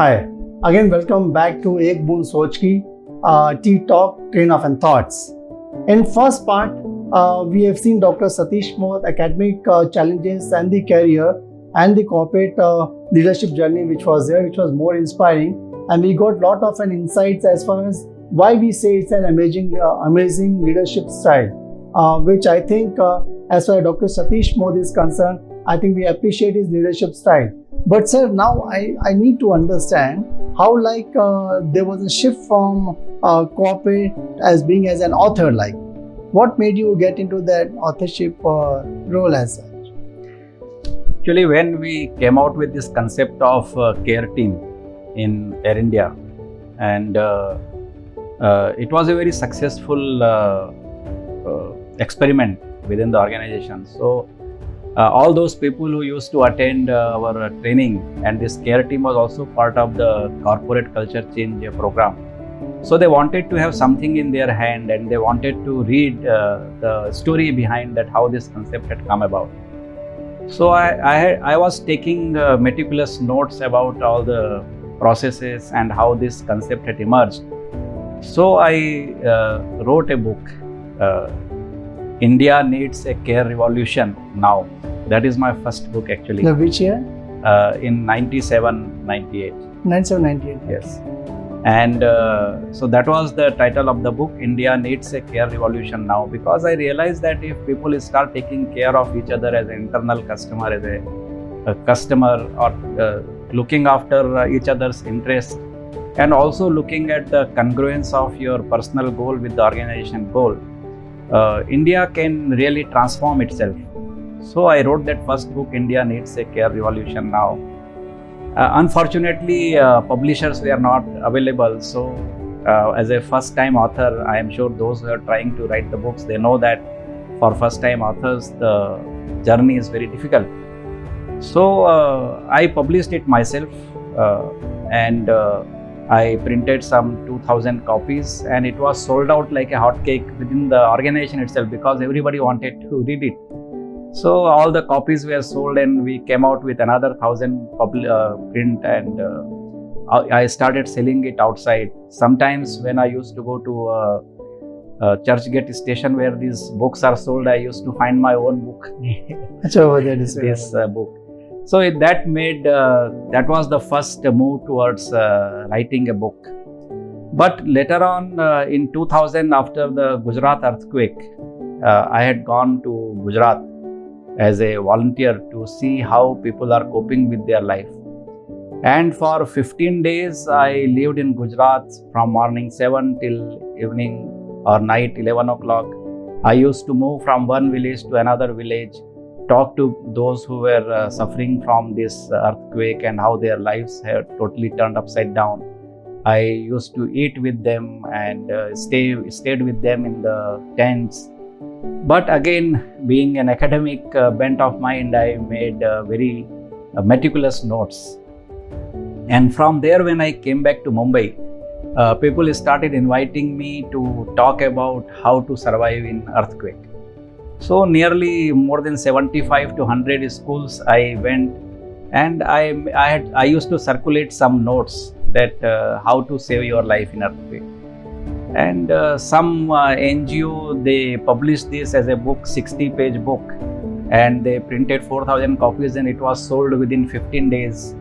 Hi, again welcome back to Ek Boon Soch Ki uh, T-Talk Train of and Thoughts. In first part, uh, we have seen Dr. Satish Modh academic uh, challenges and the career and the corporate uh, leadership journey which was there, which was more inspiring, and we got lot of an insights as far as why we say it's an amazing, uh, amazing leadership style, uh, which I think, uh, as far as Dr. Satish Modh is concerned, I think we appreciate his leadership style. But sir, now I, I need to understand how like uh, there was a shift from uh, corporate as being as an author like. What made you get into that authorship uh, role as such? Actually, when we came out with this concept of uh, care team in Air India, and uh, uh, it was a very successful experiment within the organization. So, uh, all those people who used to attend uh, our uh, training and this care team was also part of the corporate culture change program. So they wanted to have something in their hand and they wanted to read uh, the story behind that how this concept had come about. So I, I, I was taking uh, meticulous notes about all the processes and how this concept had emerged. So I uh, wrote a book, India Needs a Care Revolution Now. That is my first book actually, The which year? uh, in 97 98. 9798. Yes. And uh, so that was the title of the book, India Needs a Care Revolution Now, because I realized that if people start taking care of each other as an internal customer, as a, a customer, or uh, looking after uh, each other's interests, and also looking at the congruence of your personal goal with the organization goal, uh, India can really transform itself. So I wrote that first book, India Needs a Care Revolution Now. Uh, unfortunately, uh, publishers were not available. So, uh, as a first-time author, I am sure those who are trying to write the books, they know that for first-time authors, the journey is very difficult. So, uh, I published it myself, uh, and I printed some 2,000 copies, and it was sold out like a hotcake within the organization itself because everybody wanted to read it. So all the copies were sold, and we came out with another thousand uh, print, and uh, I started selling it outside. Sometimes when I used to go to uh, uh, Churchgate station where these books are sold, I used to find my own book, So that is this uh, book. So that made uh, that was the first move towards uh, writing a book. But later on uh, in 2000, after the Gujarat earthquake, uh, I had gone to Gujarat as a volunteer to see how people are coping with their life. And for 15 days, I lived in Gujarat from morning 7 till evening or night 11 o'clock. I used to move from one village to another village, talk to those who were uh, suffering from this earthquake and how their lives had totally turned upside down. I used to eat with them and uh, stay stayed with them in the tents. But again being an academic uh, bent of mind i made uh, very uh, meticulous notes. And from there when i came back to mumbai uh, people started inviting me to talk about how to survive in earthquake so nearly more than 75 to 100 schools i went and i i had i used to circulate some notes that uh, how to save your life in earthquake. And uh, some uh, ngo they published this as a book 60 page book and they printed 4000 copies and it was sold within 15 days.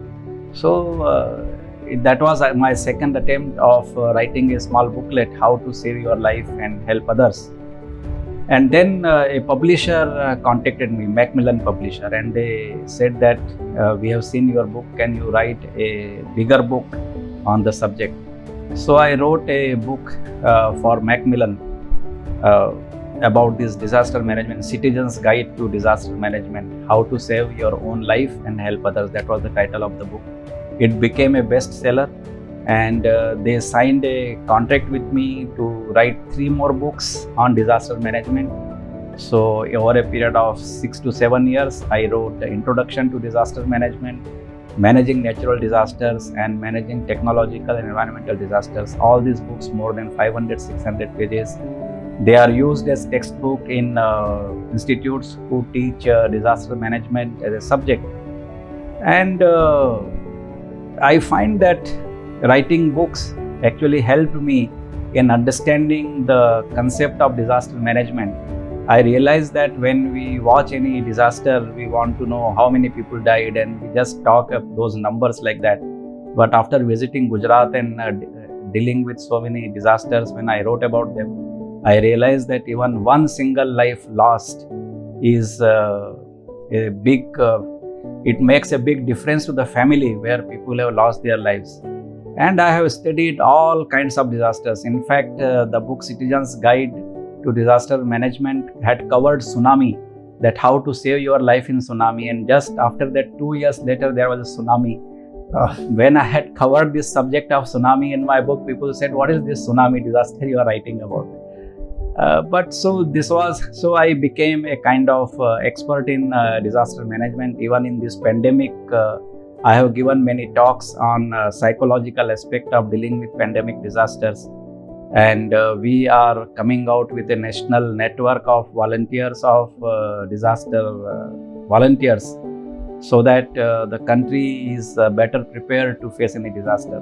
So uh, that was uh, my second attempt of uh, writing a small booklet how to save your life and help others and then uh, a publisher uh, contacted me macmillan publisher and they said that uh, we have seen your book can you write a bigger book on the subject so I wrote a book uh, for Macmillan uh, about this disaster management, Citizens Guide to Disaster Management, how to save your own life and help others. That was the title of the book. It became a bestseller, and uh, they signed a contract with me to write three more books on disaster management. So over a period of six to seven years, I wrote Introduction to Disaster Management, managing natural disasters and managing technological and environmental disasters. All these books more than 500 600 pages. They are used as textbook in uh, institutes who teach uh, disaster management as a subject. And uh, I find that writing books actually helped me in understanding the concept of disaster management. I realized that when we watch any disaster, we want to know how many people died and we just talk of those numbers like that. But after visiting Gujarat and uh, dealing with so many disasters, when I wrote about them, I realized that even one single life lost is uh, a big, uh, it makes a big difference to the family where people have lost their lives. And I have studied all kinds of disasters. In fact, uh, the book Citizen's Guide to Disaster Management had covered tsunami, that how to save your life in tsunami. And just after that, two years later, there was a tsunami. Uh, when I had covered this subject of tsunami in my book, people said, What is this tsunami disaster you are writing about? Uh, but so this was so I became a kind of uh, expert in uh, disaster management. Even in this pandemic, uh, I have given many talks on uh, psychological aspect of dealing with pandemic disasters, and we are coming out with a national network of volunteers of disaster volunteers so that uh, the country is uh, better prepared to face any disaster.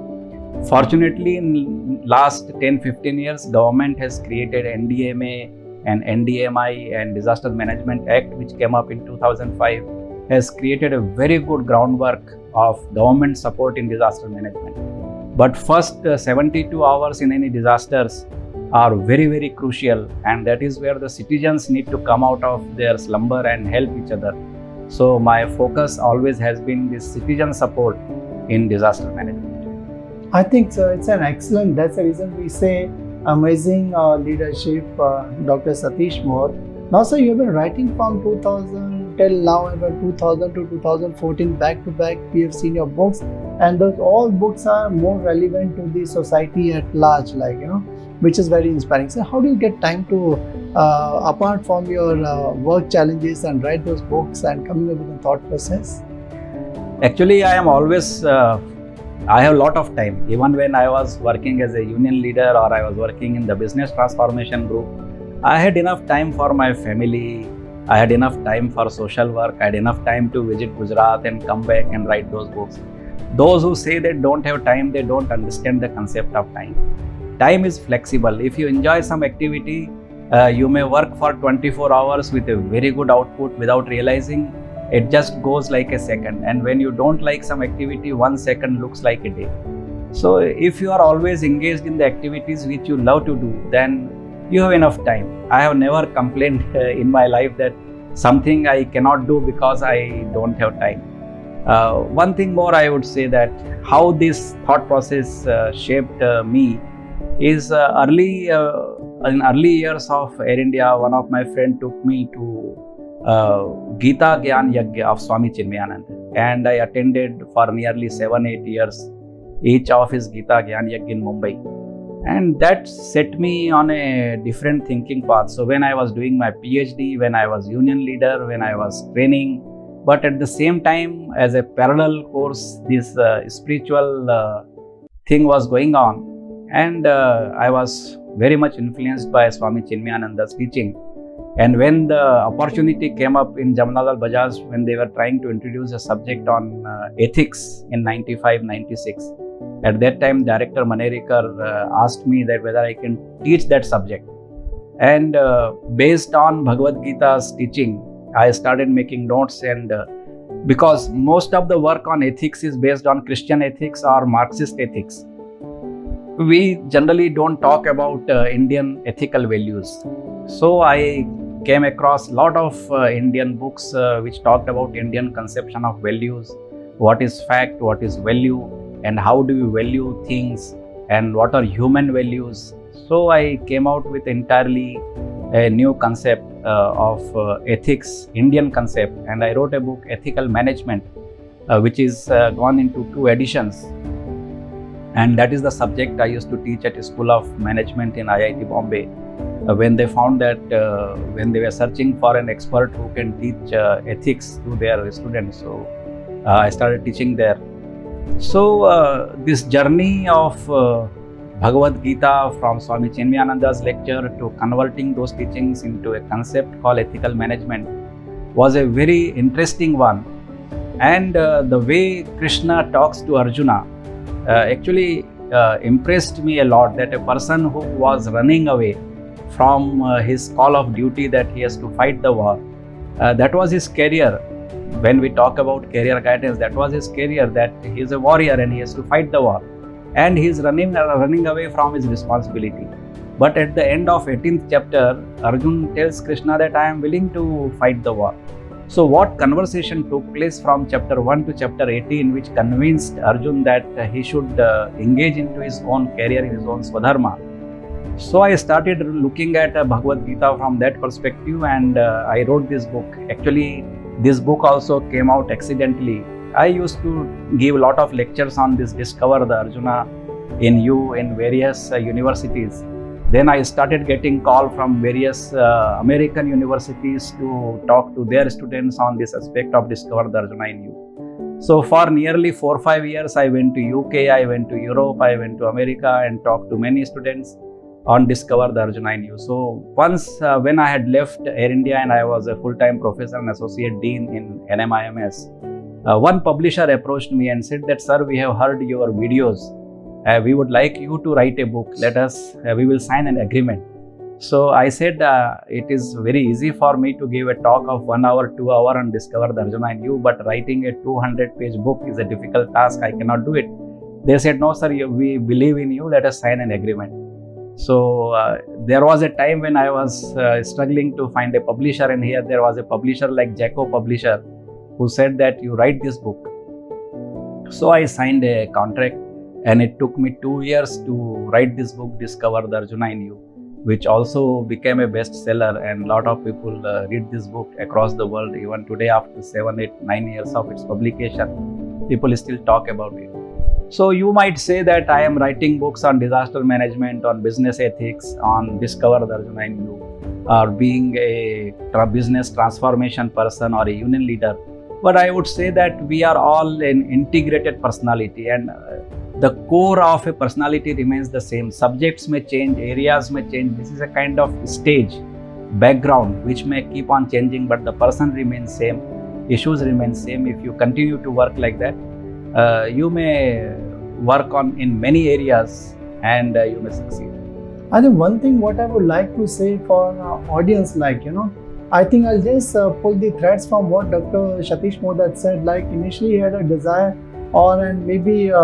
Fortunately, in last 10-15 years, government has created NDMA and NDMI and Disaster Management Act, which came up in 2005, has created a very good groundwork of government support in disaster management. But first uh, 72 hours in any disasters are very very crucial, and that is where the citizens need to come out of their slumber and help each other so my focus always has been this citizen support in disaster management. I think so. It's an excellent. That's the reason we say amazing uh, leadership, uh, Dr. Satish Modh. Now, sir, you have been writing from 2000 till now, about 2000 to 2014, back to back. We have seen your books, and those all books are more relevant to the society at large, like you know, which is very inspiring. So, how do you get time to uh, apart from your uh, work challenges and write those books and coming up with a thought process? Actually, I am always, uh, I have a lot of time. Even when I was working as a union leader or I was working in the business transformation group, I had enough time for my family. I had enough time for social work. I had enough time to visit Gujarat and come back and write those books. Those who say they don't have time, they don't understand the concept of time. Time is flexible. If you enjoy some activity, uh, you may work for 24 hours with a very good output without realizing it just goes like a second and when you don't like some activity one second looks like a day so if you are always engaged in the activities which you love to do then you have enough time. I have never complained uh, in my life that something i cannot do because i don't have time. Uh, one thing more i would say that how this thought process uh, shaped uh, me is uh, early in early years of Air India, one of my friend took me to uh, Gita Gyan Yagya of Swami Chinmayanand, and I attended for nearly seven eight years each of his Gita Gyan Yagya in Mumbai, and that set me on a different thinking path. So when I was doing my PhD, when I was union leader, when I was training, but at the same time as a parallel course, this uh, spiritual uh, thing was going on, and uh, I was very much influenced by Swami Chinmayananda's teaching. And when the opportunity came up in Jamnalal Bajaj, when they were trying to introduce a subject on uh, ethics in 95 96, at that time, Director Manerikar uh, asked me that whether I can teach that subject. And uh, based on Bhagavad Gita's teaching, I started making notes and uh, because most of the work on ethics is based on Christian ethics or Marxist ethics we generally don't talk about uh, Indian ethical values. So I came across a lot of uh, Indian books uh, which talked about Indian conception of values, what is fact, what is value, and how do you value things, and what are human values. So I came out with entirely a new concept uh, of uh, ethics, Indian concept, and I wrote a book, Ethical Management, uh, which is gone into two editions and that is the subject I used to teach at School of Management in IIT Bombay. Uh, when they found that uh, when they were searching for an expert who can teach uh, ethics to their students, so uh, I started teaching there. So uh, this journey of uh, Bhagavad Gita from Swami Chinmayananda's lecture to converting those teachings into a concept called ethical management was a very interesting one. And the way Krishna talks to Arjuna uh, actually uh, impressed me a lot that a person who was running away from uh, his call of duty that he has to fight the war, uh, that was his career. When we talk about career guidance, that was his career that he is a warrior and he has to fight the war. And he is running, running away from his responsibility. But at the end of 18th chapter, Arjun tells Krishna that I am willing to fight the war. So, what conversation took place from chapter 1 to chapter 18, which convinced Arjun that he should uh, engage into his own career, in his own Swadharma? So, I started looking at uh, Bhagavad Gita from that perspective and uh, I wrote this book. Actually, this book also came out accidentally. I used to give a lot of lectures on this Discover the Arjuna in you in various uh, universities then I started getting call from various uh, American universities to talk to their students on this aspect of Discover the Arjuna in you. So for nearly four or five years, I went to UK, I went to Europe, I went to America and talked to many students on Discover the Arjuna in you. So once uh, when I had left Air India and I was a full-time professor and associate dean in NMIMS, uh, one publisher approached me and said that, sir, we have heard your videos. Uh, we would like you to write a book. Let us uh, we will sign an agreement. So i said uh, it is very easy for me to give a talk of one hour two hour and discover the arjuna in you but writing a 200 page book is a difficult task. I cannot do it. They said no sir we believe in you. Let us sign an agreement so uh, there was a time when i was uh, struggling to find a publisher and here there was a publisher like Jaico publisher who said that you write this book. So i signed a contract and it took me two years to write this book discover the arjuna in you which also became a bestseller and a lot of people uh, read this book across the world. Even today after seven, eight, nine years of its publication people still talk about it so you might say that i am writing books on disaster management on business ethics on discover the arjuna in you or being a tra- business transformation person or a union leader but i would say that we are all an integrated personality and uh, the core of a personality remains the same. Subjects may change, areas may change. This is a kind of stage, background, which may keep on changing, but the person remains same. Issues remain same. If you continue to work like that, uh, you may work on in many areas and uh, you may succeed. I think one thing what I would like to say for uh, audience, like you know, I think I'll just uh, pull the threads from what Dr. Shatish Modhat said. Like initially, he had a desire or and maybe uh,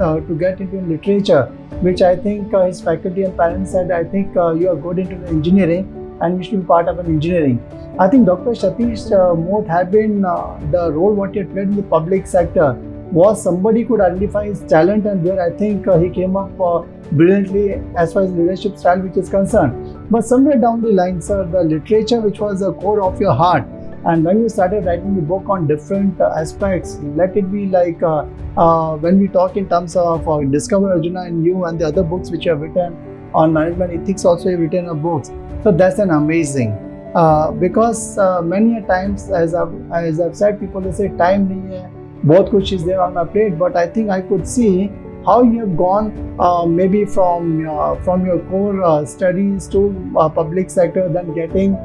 uh, to get into literature, which I think uh, his faculty and parents said, I think you are good into engineering and you should be part of an engineering. I think Dr. Shatish uh, Modh had been the role what he had played in the public sector was somebody could identify his talent and where I think uh, he came up uh, brilliantly as far as leadership style which is concerned. But somewhere down the line, sir, the literature which was the core of your heart, and when you started writing the book on different uh, aspects, let it be like uh, uh, when we talk in terms of uh, Discover Arjuna and you and the other books which you have written on management ethics, also you've written a books. So that's an amazing. Uh, because uh, many times, as I've, as I've said, people will say time hai, both kuch is there on my plate. But I think I could see how you have gone uh, maybe from uh, from your core uh, studies to public sector, then getting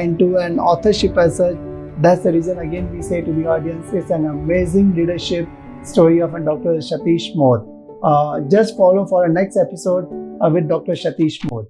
into an authorship as such. That's the reason, again, we say to the audience, it's an amazing leadership story of a Dr. Satish Modh. Uh, just follow for our next episode with Dr. Satish Modh.